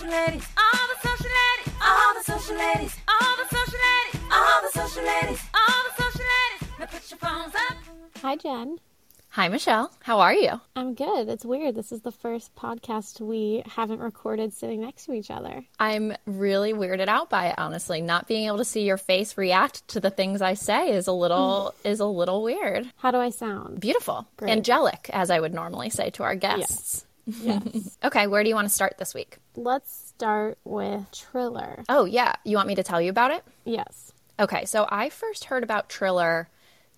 social ladies, all the social ladies, all the social ladies, all the social ladies, all the social ladies, all the social ladies. Now put your phones up. Hi, Jen. Hi, Michelle. How are you? I'm good. It's weird. This is the first podcast we haven't recorded sitting next to each other. I'm really weirded out by it, honestly. Not being able to see your face react to the things I say is a little is a little weird. How do I sound? Beautiful. Great. Angelic, as I would normally say to our guests. Yes. Okay, where do you want to start this week? Let's start with Triller. Oh, yeah. You want me to tell you about it? Yes. Okay, so I first heard about Triller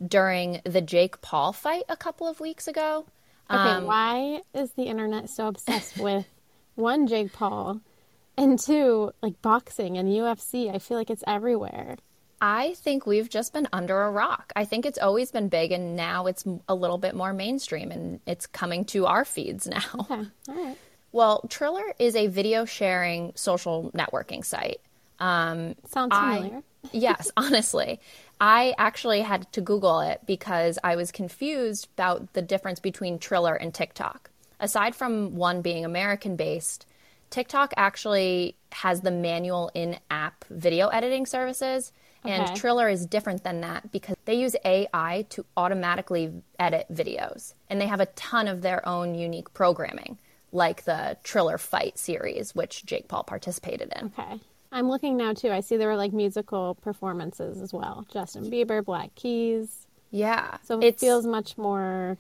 during the Jake Paul fight a couple of weeks ago. Okay, Um, why is the internet so obsessed with one, Jake Paul, and two, like boxing and UFC? I feel like it's everywhere. I think we've just been under a rock. I think it's always been big, and now it's a little bit more mainstream, and it's coming to our feeds now. Okay, all right. Well, Triller is a video sharing social networking site. Um, Sounds I- familiar. yes, honestly. I actually had to Google it because I was confused about the difference between Triller and TikTok. Aside from one being American based, TikTok actually has the manual in app video editing services. And Okay. Triller is different than that because they use AI to automatically edit videos. And they have a ton of their own unique programming, like the Triller Fight series, which Jake Paul participated in. Okay. I'm looking now too. I see there were like musical performances as well. Justin Bieber, Black Keys. Yeah. So it feels much more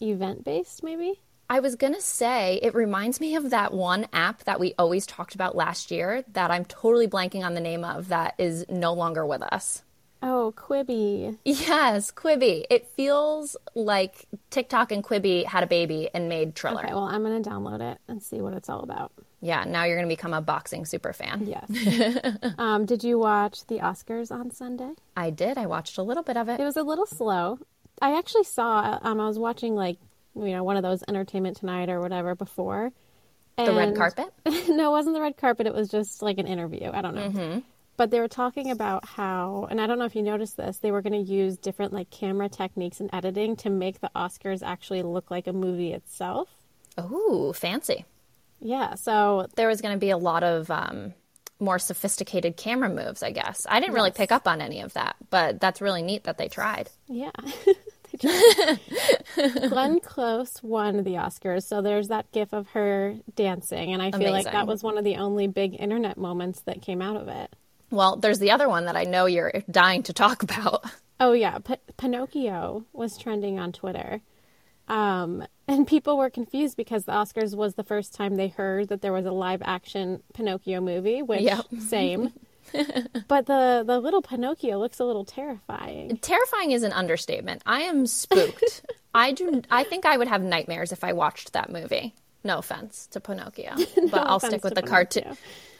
event based, maybe? I was going to say, it reminds me of that one app that we always talked about last year that I'm totally blanking on the name of that is no longer with us. Oh, Quibi. Yes, Quibi. It feels like TikTok and Quibi had a baby and made Triller. Okay, well, I'm going to download it and see what it's all about. Yeah, now you're going to become a boxing super fan. Yes. um, did you watch the Oscars on Sunday? I did. I watched a little bit of it. It was a little slow. I actually saw, um, I was watching like, you know, one of those Entertainment Tonight or whatever before. the red carpet? no, it wasn't the red carpet. It was just like an interview. I don't know. Mm-hmm. But they were talking about how, and I don't know if you noticed this, they were going to use different like camera techniques and editing to make the Oscars actually look like a movie itself. Ooh, fancy. Yeah. So There was going to be a lot of um, more sophisticated camera moves, I guess. I didn't really pick up on any of that, but that's really neat that they tried. Yeah. They tried. Glenn Close won the Oscars, so there's that gif of her dancing, and I feel like that was one of the only big internet moments that came out of it. Well, there's the other one that I know you're dying to talk about. Oh yeah, P- Pinocchio was trending on Twitter, um, and people were confused because the Oscars was the first time they heard that there was a live action Pinocchio movie. Which Yep. same, but the the little Pinocchio looks a little terrifying. Terrifying is an understatement. I am spooked. I do. I think I would have nightmares if I watched that movie. No offense to Pinocchio, but I'll stick with the cartoon.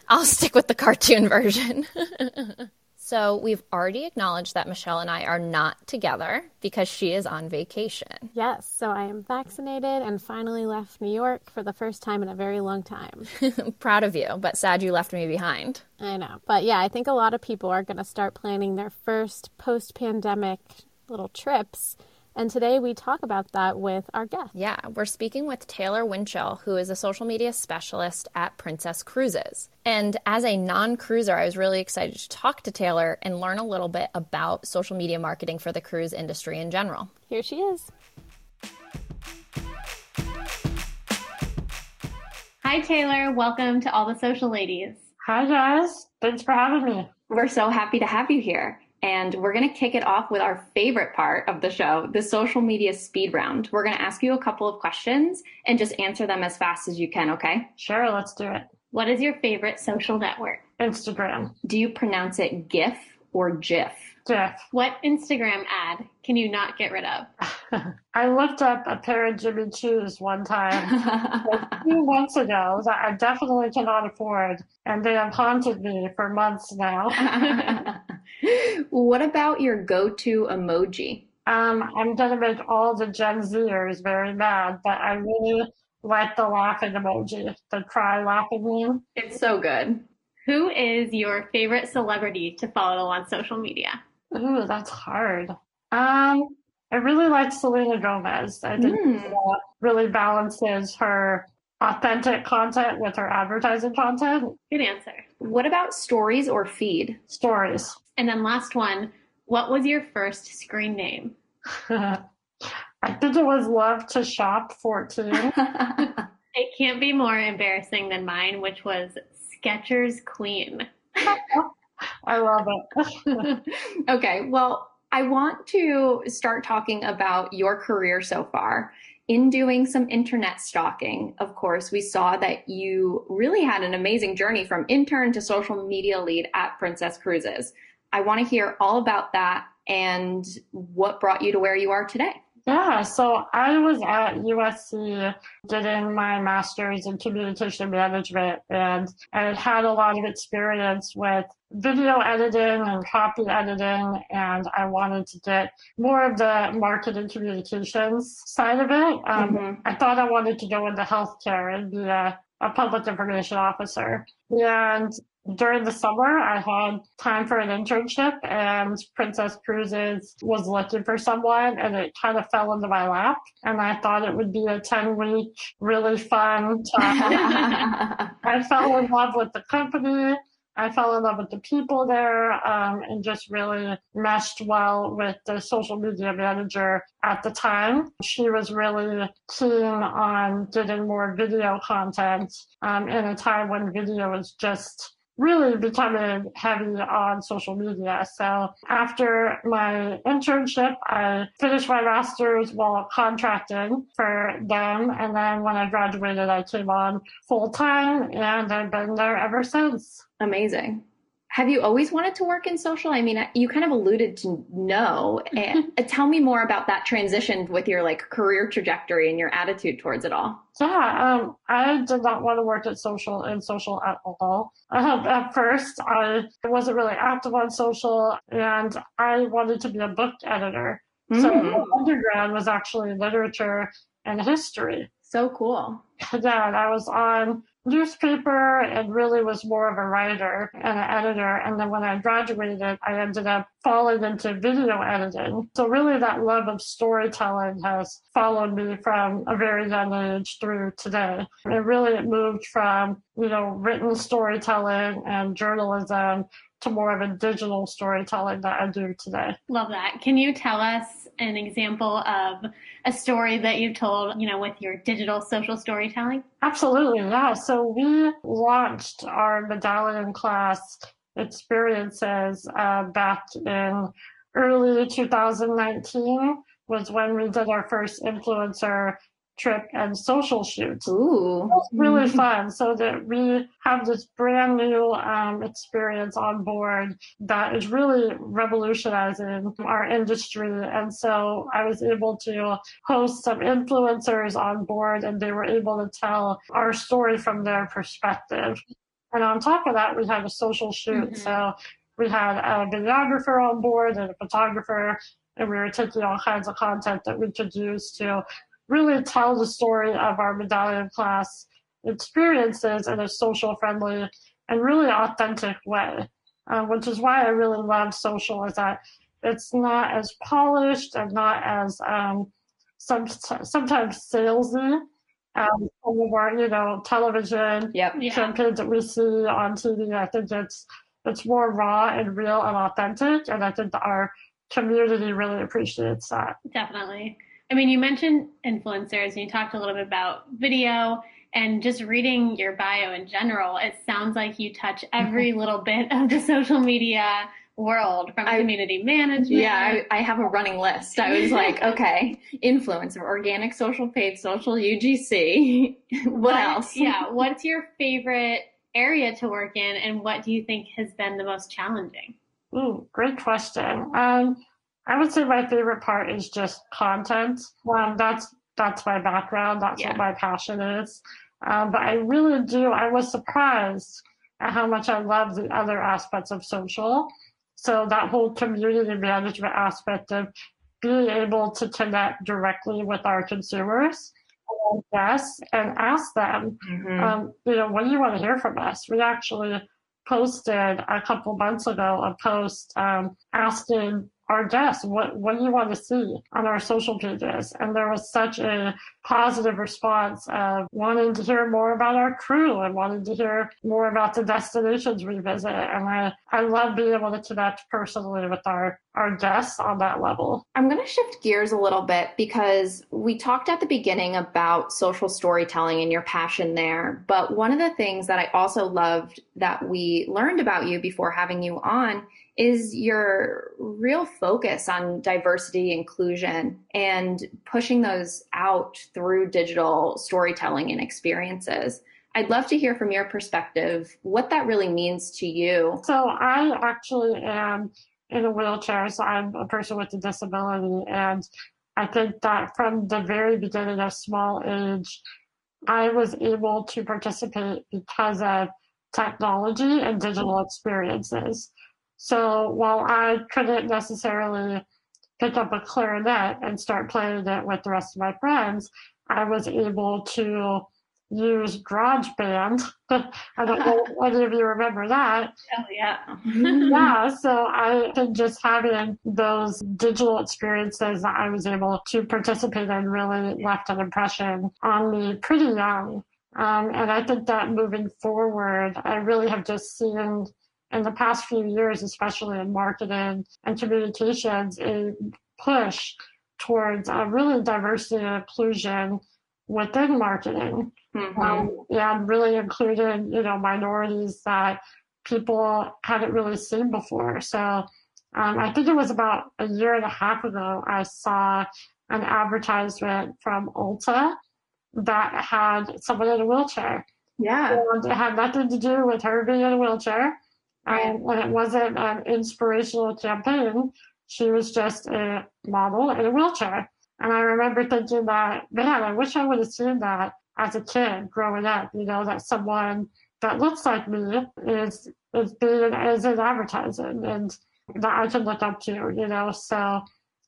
I'll stick with the cartoon version. so we've already acknowledged that Michelle and I are not together because she is on vacation. Yes, so I am vaccinated and finally left New York for the first time in a very long time. Proud of you, but sad you left me behind. I know. But yeah, I think a lot of people are going to start planning their first post pandemic little trips. And today we talk about that with our guest. Yeah, we're speaking with Taylor Winchell, who is a social media specialist at Princess Cruises. And as a non cruiser, I was really excited to talk to Taylor and learn a little bit about social media marketing for the cruise industry in general. Here she is. Hi, Taylor. Welcome to All the Social Ladies. Hi guys, thanks for having me. We're so happy to have you here. And we're going to kick it off with our favorite part of the show, the social media speed round. We're going to ask you a couple of questions and just answer them as fast as you can, okay? Sure, let's do it. What is your favorite social network? Instagram, Do you pronounce it GIF or GIF? Jeff. What Instagram ad can you not get rid of? I looked up a pair of Jimmy Choos one time a few months ago that I definitely cannot afford, and they have haunted me for months now. what about your go to emoji? Um, I'm gonna make all the Gen Zers very mad, but I really like the laughing emoji, the cry laughing meme. It's so good. Who is your favorite celebrity to follow on social media? Ooh, that's hard. Um, I really like Selena Gomez. I think Mm. that really balances her authentic content with her advertising content. Good answer. What about stories or feed? Stories. And then last one, what was your first screen name? I think it was Love to Shop 14. It can't be more embarrassing than mine, which was Skechers Queen. I love it. okay, well, I want to start talking about your career so far. In doing some internet stalking, of course, we saw that you really had an amazing journey from intern to social media lead at Princess Cruises. I want to hear all about that and what brought you to where you are today. Yeah, so I was at USC getting my master's in communication management, and I had had a lot of experience with video editing and copy editing, and I wanted to get more of the marketing communications side of it. Um, Mhm. I thought I wanted to go into healthcare and be a, a public information officer. And during the summer, I had time for an internship, and Princess Cruises was looking for someone, and it kind of fell into my lap. And I thought it would be a 10 week, really fun time. I fell in love with the company. I fell in love with the people there um, and just really meshed well with the social media manager at the time. She was really keen on getting more video content um, in a time when video was just really becoming heavy on social media. So after my internship, I finished my master's while contracting for them. And then when I graduated, I came on full time and I've been there ever since. Amazing. Have you always wanted to work in social? I mean, you kind of alluded to no. And uh, tell me more about that transition with your like career trajectory and your attitude towards it all. Yeah, um, I did not want to work at social in social at all. Um, at first, I wasn't really active on social, and I wanted to be a book editor. So Mm, my undergrad was actually literature and history. so cool. Yeah, and I was on newspaper and really was more of a writer and an editor. And then when I graduated, I ended up falling into video editing. So really that love of storytelling has followed me from a very young age through today. And really it moved from, you know, written storytelling and journalism to more of a digital storytelling that I do today. Love that. Can you tell us an example of a story that you've told, you know, with your digital social storytelling? Absolutely, yeah. So we launched our medallion class experiences uh, back in early 2019 was when we did our first influencer trip and social shoots. Ooh. It's really fun. So that we have this brand new um, experience on board that is really revolutionizing our industry. And so I was able to host some influencers on board and they were able to tell our story from their perspective. And on top of that, we had a social shoot. Mhm. So we had a videographer on board and a photographer, and we were taking all kinds of content that we could use to really tell the story of our medallion class experiences in a social friendly and really authentic way, uh, which is why I really love social is that it's not as polished and not as um, some, sometimes salesy um, some of our, you know, television Yep. Yeah. campaigns that we see on TV. I think it's it's more raw and real and authentic, and I think our community really appreciates that. Definitely. I mean, you mentioned influencers and you talked a little bit about video and just reading your bio in general. It sounds like you touch every little bit of the social media world from I- community management. Yeah, I, I have a running list. I was like, okay, influencer, organic, social, paid, social, UGC. what else? Yeah. What's your favorite area to work in and what do you think has been the most challenging? Ooh, great question. Um, I would say my favorite part is just content. Um, that's that's my background. That's Yeah. what my passion is. Um, but I really do. I was surprised at how much I love the other aspects of social. So that whole community management aspect of being able to connect directly with our consumers, and guests, and ask them, Mhm. um, you know, what do you want to hear from us? We actually posted a couple months ago a post um, asking our guests, what, what do you want to see on our social pages? And there was such a positive response of wanting to hear more about our crew and wanting to hear more about the destinations we visit. And I, I love being able to connect personally with our, our guests on that level. I'm going to shift gears a little bit because we talked at the beginning about social storytelling and your passion there. But one of the things that I also loved that we learned about you before having you on is your real focus on diversity, inclusion, and pushing those out through digital storytelling and experiences. I'd love to hear from your perspective what that really means to you. So, I actually am in a wheelchair, so I'm a person with a disability. And I think that from the very beginning of small age, I was able to participate because of technology and digital experiences. So while I couldn't necessarily pick up a clarinet and start playing it with the rest of my friends, I was able to use GarageBand. I don't know if any of you remember that. Oh, yeah. yeah, so I think just having those digital experiences that I was able to participate in really left an impression on me pretty young. Um, and I think that moving forward, I really have just seen in the past few years, especially in marketing and communications, a push towards uh, really diversity and inclusion within marketing. Mm-hmm. Um, and really included, you know, minorities that people hadn't really seen before. So um, I think it was about a year and a half ago, I saw an advertisement from Ulta that had someone in a wheelchair. Yeah. And it had nothing to do with her being in a wheelchair. And when it wasn't an inspirational campaign, she was just a model in a wheelchair. And I remember thinking that, man, I wish I would have seen that as a kid growing up, you know, that someone that looks like me is is being is in advertising and that I can look up to, you know. So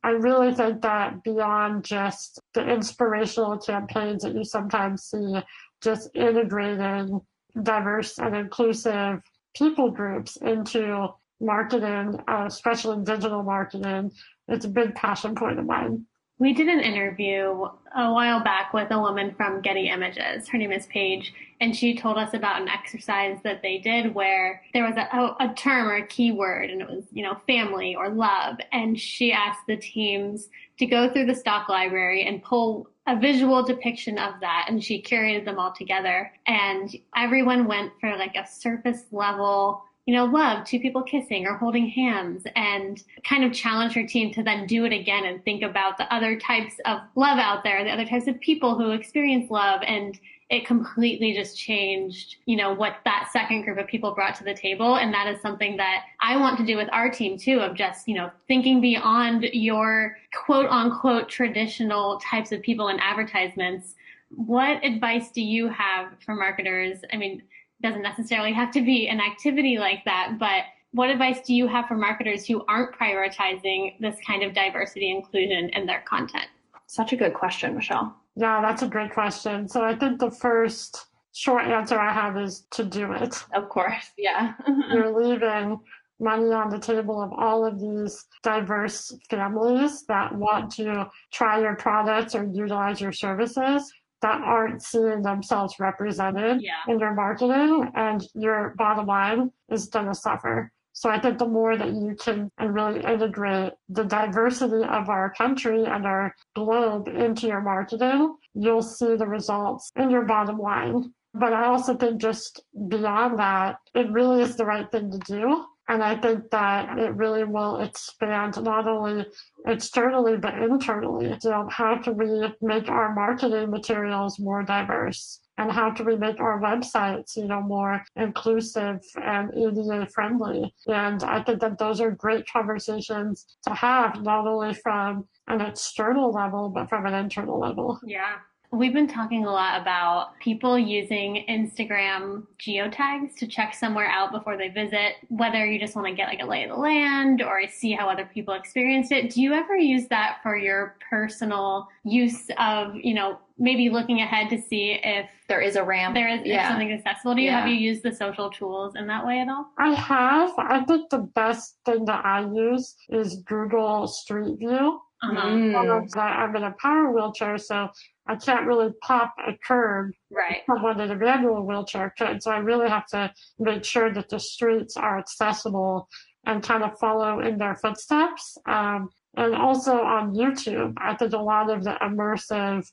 I really think that beyond just the inspirational campaigns that you sometimes see, just integrating diverse and inclusive people groups into marketing, uh, especially digital marketing. It's a big passion point of mine. We did an interview a while back with a woman from Getty Images. Her name is Paige, and she told us about an exercise that they did where there was a, a term or a keyword, and it was, you know, family or love. And she asked the teams to go through the stock library and pull a visual depiction of that and she curated them all together and everyone went for like a surface level you know love two people kissing or holding hands and kind of challenge her team to then do it again and think about the other types of love out there the other types of people who experience love and it completely just changed, you know, what that second group of people brought to the table. And that is something that I want to do with our team too, of just, you know, thinking beyond your quote unquote traditional types of people in advertisements. What advice do you have for marketers? I mean, doesn't necessarily have to be an activity like that, but what advice do you have for marketers who aren't prioritizing this kind of diversity inclusion in their content? Such a good question, Michelle. Yeah, that's a great question. So I think the first short answer I have is to do it. Of course, yeah. You're leaving money on the table of all of these diverse families that want to try your products or utilize your services that aren't seeing themselves represented yeah. in your marketing and your bottom line is going to suffer. So I think the more that you can and really integrate the diversity of our country and our globe into your marketing, you'll see the results in your bottom line. But I also think just beyond that, it really is the right thing to do. And I think that it really will expand not only externally, but internally. So how can we make our marketing materials more diverse? and how do we make our websites, you know, more inclusive and ADA friendly? And I think that those are great conversations to have, not only from an external level, but from an internal level. Yeah. We've been talking a lot about people using Instagram geotags to check somewhere out before they visit, whether you just want to get like a lay of the land or see how other people experienced it. Do you ever use that for your personal use of, you know, maybe looking ahead to see if There is a ramp. there is if Yeah. something accessible to you? Yeah. Have you used the social tools in that way at all? I have. I think the best thing that I use is Google Street View. Uh-huh. Mm. I'm in a power wheelchair, so I can't really pop a curb Right. someone in a manual wheelchair could. So I really have to make sure that the streets are accessible and kind of follow in their footsteps. Um, and also on YouTube, I think a lot of the immersive,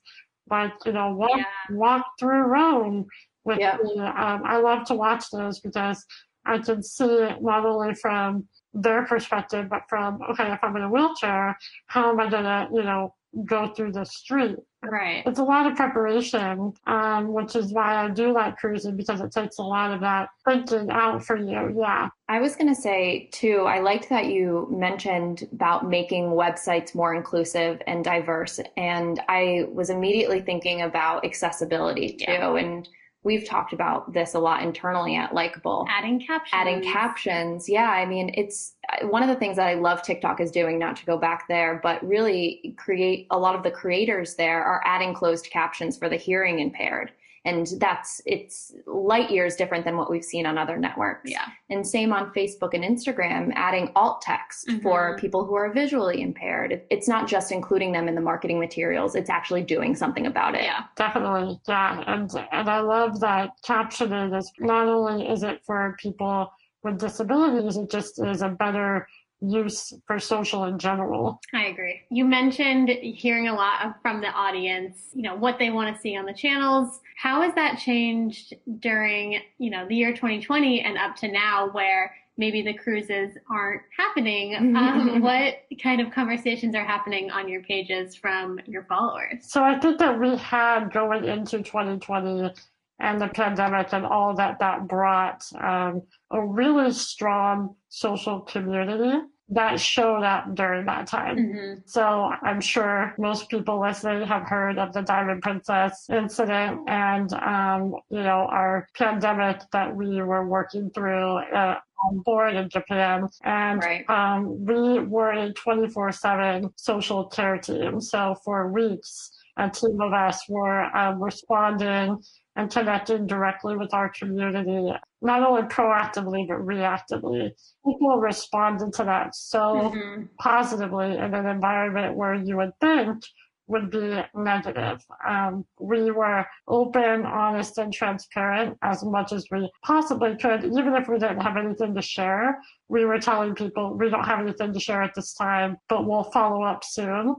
like, you know, walk, Yeah. walk through Rome with Yep. me. Um, I love to watch those because I can see it not only from their perspective, but from, okay, if I'm in a wheelchair, how am I going to, you know, go through the street? Right. It's a lot of preparation, um, which is why I do like cruising because it takes a lot of that thinking out for you. Yeah. I was going to say too, I liked that you mentioned about making websites more inclusive and diverse. And I was immediately thinking about accessibility too. Yeah. And we've talked about this a lot internally at Likeable. Adding captions. Adding captions. Yeah. I mean, it's uh, one of the things that I love TikTok is doing, not to go back there, but really create a lot of the creators there are adding closed captions for the hearing impaired. And that's, it's light years different than what we've seen on other networks. Yeah. And same on Facebook and Instagram, adding alt text for Mhm. people who are visually impaired. It's not just including them in the marketing materials, it's actually doing something about it. Yeah. Definitely, yeah, and and I love that captioning is not only is it for people with disabilities, it just is a better use for social in general. I agree. You mentioned hearing a lot of- from the audience, you know, what they want to see on the channels. How has that changed during, you know, the year 2020 and up to now where maybe the cruises aren't happening? Um, what kind of conversations are happening on your pages from your followers? So I think that we had going into 2020 and the pandemic and all that that brought um, a really strong social community that showed up during that time. hmm So I'm sure most people listening have heard of the Diamond Princess incident and, um, you know, our pandemic that we were working through uh, on board in Japan. And Right. um, we were a 24-7 social care team. So for weeks, a team of us were um, responding and connecting directly with our community, not only proactively, but reactively. People responded to that so hmm positively in an environment where you would think would be negative. Um, we were open, honest, and transparent as much as we possibly could, even if we didn't have anything to share. We were telling people we don't have anything to share at this time, but we'll follow up soon.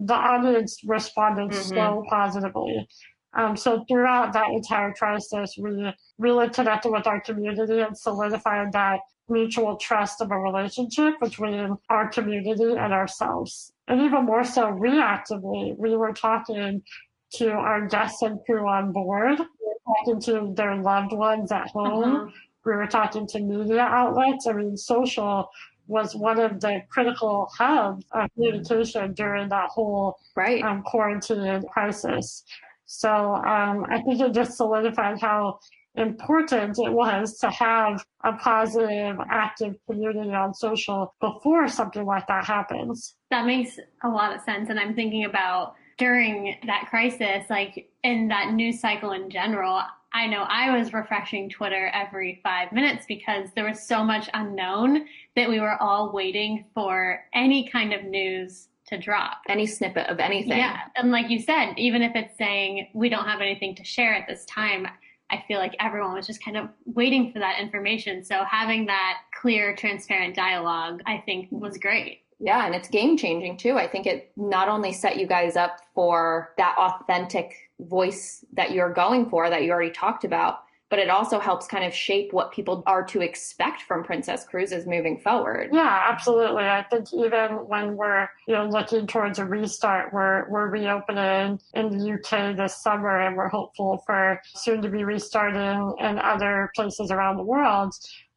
The audience responded so positively. Um, so throughout that entire crisis, we really connected with our community and solidified that mutual trust of a relationship between our community and ourselves. And even more so reactively, we were talking to our guests and crew on board. We were talking to their loved ones at home. Uh-huh. We were talking to media outlets. I mean, social was one of the critical hubs of communication during that whole Right. um, quarantine crisis. So um, I think it just solidified how important it was to have a positive, active community on social before something like that happens. That makes a lot of sense. And I'm thinking about during that crisis, like in that news cycle in general, I know I was refreshing Twitter every five minutes because there was so much unknown that we were all waiting for any kind of news to drop. Any snippet of anything. Yeah. And like you said, even if it's saying we don't have anything to share at this time, I feel like everyone was just kind of waiting for that information. So having that clear, transparent dialogue, I think was great. Yeah, and it's game changing too. I think it not only set you guys up for that authentic voice that you're going for that you already talked about, but it also helps kind of shape what people are to expect from Princess Cruises moving forward. Yeah, absolutely. I think even when we're you know looking towards a restart, we're we're reopening in the UK this summer, and we're hopeful for soon to be restarting in other places around the world.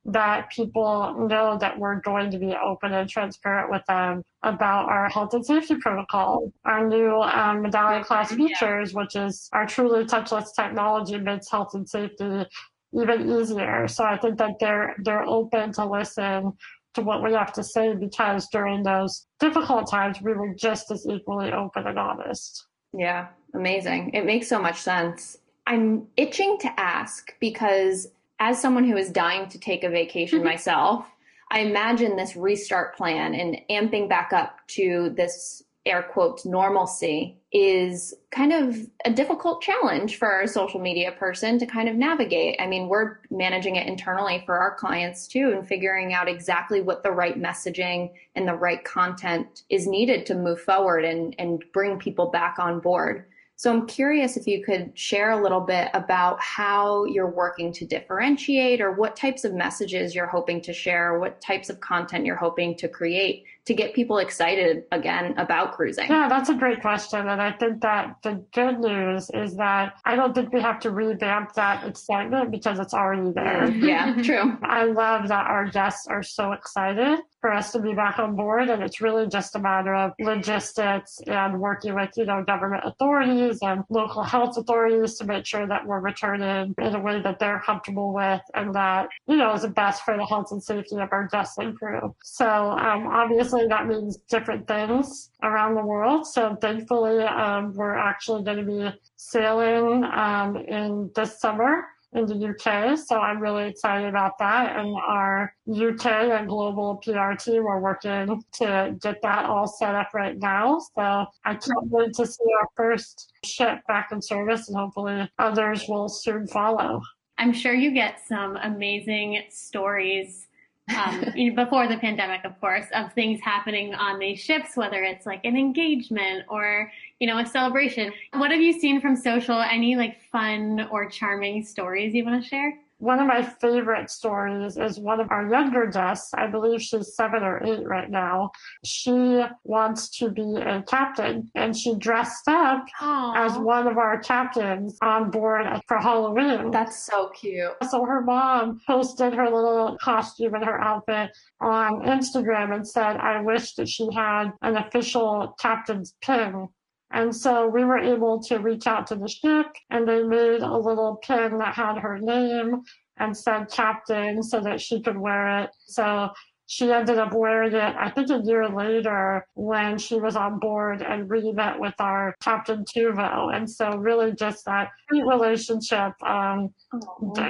That people know that we're going to be open and transparent with them about our health and safety protocol. Our new um, medallion class features, which is our truly touchless technology, makes health and safety even easier. So I think that they're they're open to listen to what we have to say because during those difficult times we were just as equally open and honest. Yeah, amazing. It makes so much sense. I'm itching to ask because as someone who is dying to take a vacation mm-hmm. myself, I imagine this restart plan and amping back up to this air quotes normalcy is kind of a difficult challenge for a social media person to kind of navigate. I mean, we're managing it internally for our clients too and figuring out exactly what the right messaging and the right content is needed to move forward and, and bring people back on board. So I'm curious if you could share a little bit about how you're working to differentiate or what types of messages you're hoping to share, what types of content you're hoping to create to get people excited again about cruising. Yeah, that's a great question. And I think that the good news is that I don't think we have to revamp that excitement because it's already there. Mm-hmm. yeah, true. I love that our guests are so excited for us to be back on board. And it's really just a matter of logistics and working with, you know, government authorities and local health authorities to make sure that we're returning in a way that they're comfortable with and that, you know, is the best for the health and safety of our and crew. So um, obviously that means different things around the world. So thankfully, um, we're actually going to be sailing um, in this summer in the UK. So I'm really excited about that. And our UK and global PR team are working to get that all set up right now. So I can't wait to see our first ship back in service and hopefully others will soon follow. I'm sure you get some amazing stories um, before the pandemic, of course, of things happening on these ships, whether it's like an engagement or, you know, a celebration. What have you seen from social? Any like fun or charming stories you want to share? One of my favorite stories is one of our younger guests. I believe she's seven or eight right now. She wants to be a captain and she dressed up Aww. as one of our captains on board for Halloween. That's so cute. So her mom posted her little costume and her outfit on Instagram and said, I wish that she had an official captain's pin and so we were able to reach out to the ship and they made a little pin that had her name and said captain so that she could wear it. So she ended up wearing it, I think a year later when she was on board and we met with our Captain Tuvo. And so really just that sweet relationship, um,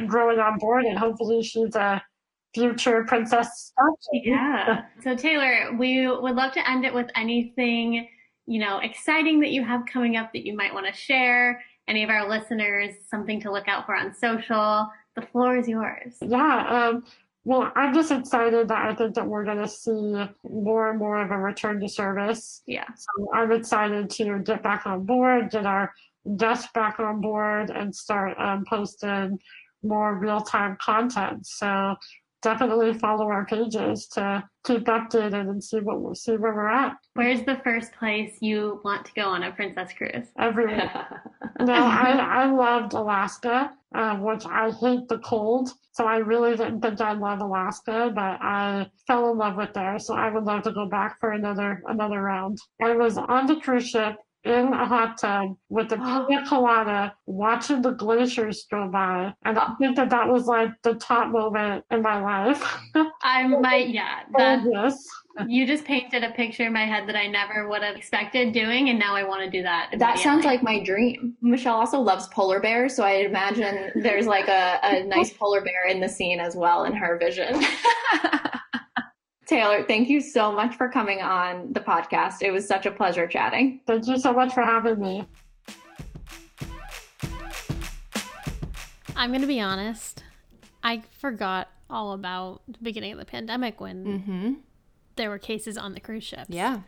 growing on board and hopefully she's a future princess. Yeah. so Taylor, we would love to end it with anything you know, exciting that you have coming up that you might want to share? Any of our listeners, something to look out for on social? The floor is yours. Yeah. Um, well, I'm just excited that I think that we're going to see more and more of a return to service. Yeah. So I'm excited to get back on board, get our guests back on board, and start um, posting more real time content. So definitely follow our pages to keep updated and see what see where we're at. Where's the first place you want to go on a princess cruise? Everywhere. no, I, I loved Alaska, uh, which I hate the cold. So I really didn't think I'd love Alaska, but I fell in love with there. So I would love to go back for another another round. I was on the cruise ship in a hot tub with a pina colada watching the glaciers go by. And I think that that was like the top moment in my life. I might, yeah. Oh, that, yes. You just painted a picture in my head that I never would have expected doing, and now I want to do that. That sounds like my dream. Michelle also loves polar bears, so I imagine there's like a, a nice polar bear in the scene as well in her vision. Taylor, thank you so much for coming on the podcast. It was such a pleasure chatting. Thank you so much for having me. I'm going to be honest. I forgot all about the beginning of the pandemic when Mm-hmm. there were cases on the cruise ships. Yeah.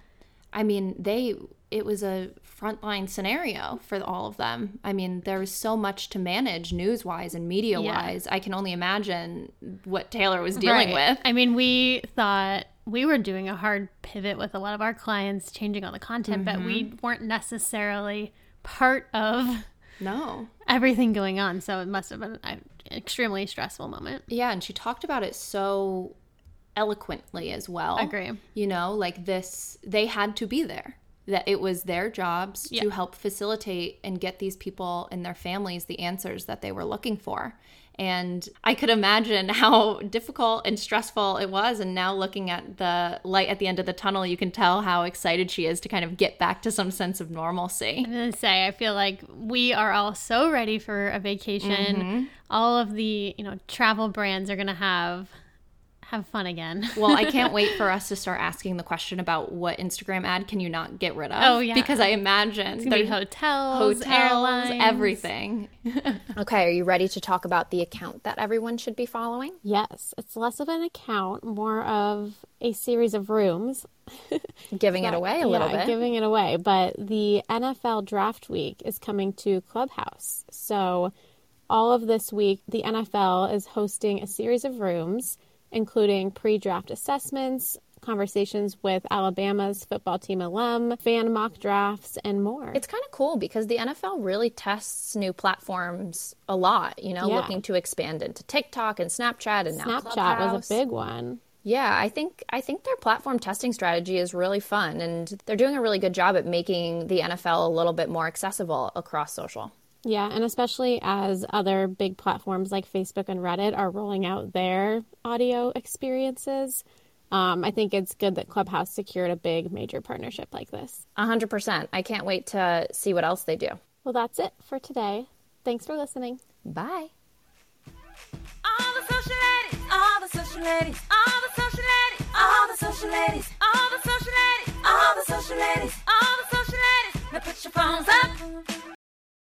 I mean, they it was a frontline scenario for all of them. I mean, there was so much to manage news wise and media wise. I can only imagine what Taylor was dealing Right. with. I mean, we thought we were doing a hard pivot with a lot of our clients changing all the content, but we Mm-hmm. weren't necessarily part of No. everything going on. So it must have been an extremely stressful moment. Yeah, and she talked about it so eloquently as well. Agree. You know, like this, they had to be there. That it was their jobs Yeah. to help facilitate and get these people and their families the answers that they were looking for. And I could imagine how difficult and stressful it was. And now looking at the light at the end of the tunnel, you can tell how excited she is to kind of get back to some sense of normalcy. I'm gonna say I feel like we are all so ready for a vacation. Mm-hmm. All of the you know travel brands are gonna have have fun again. Well, I can't wait for us to start asking the question about what Instagram ad can you not get rid of? Oh, yeah. Because I imagine It's gonna be there's hotels, hotels, airlines, everything. Okay, are you ready to talk about the account that everyone should be following? Yes, it's less of an account, more of a series of rooms. Giving it away a little yeah, bit. giving it away. But the NFL Draft Week is coming to Clubhouse. So, all of this week, the NFL is hosting a series of rooms, including pre draft assessments, conversations with Alabama's football team alum, fan mock drafts, and more. It's kind of cool because the NFL really tests new platforms a lot, you know, Yeah. looking to expand into TikTok and Snapchat and now Snapchat was a big one. Yeah, I think I think their platform testing strategy is really fun and they're doing a really good job at making the NFL a little bit more accessible across social. Yeah, and especially as other big platforms like Facebook and Reddit are rolling out their audio experiences, um, I think it's good that Clubhouse secured a big major partnership like this. 100%. I can't wait to see what else they do. Well, that's it for today. Thanks for listening. Bye. All the social ladies, all the social ladies, all the social ladies, all the social ladies, all the social ladies, all the social ladies, all the social ladies. Now put your phones up.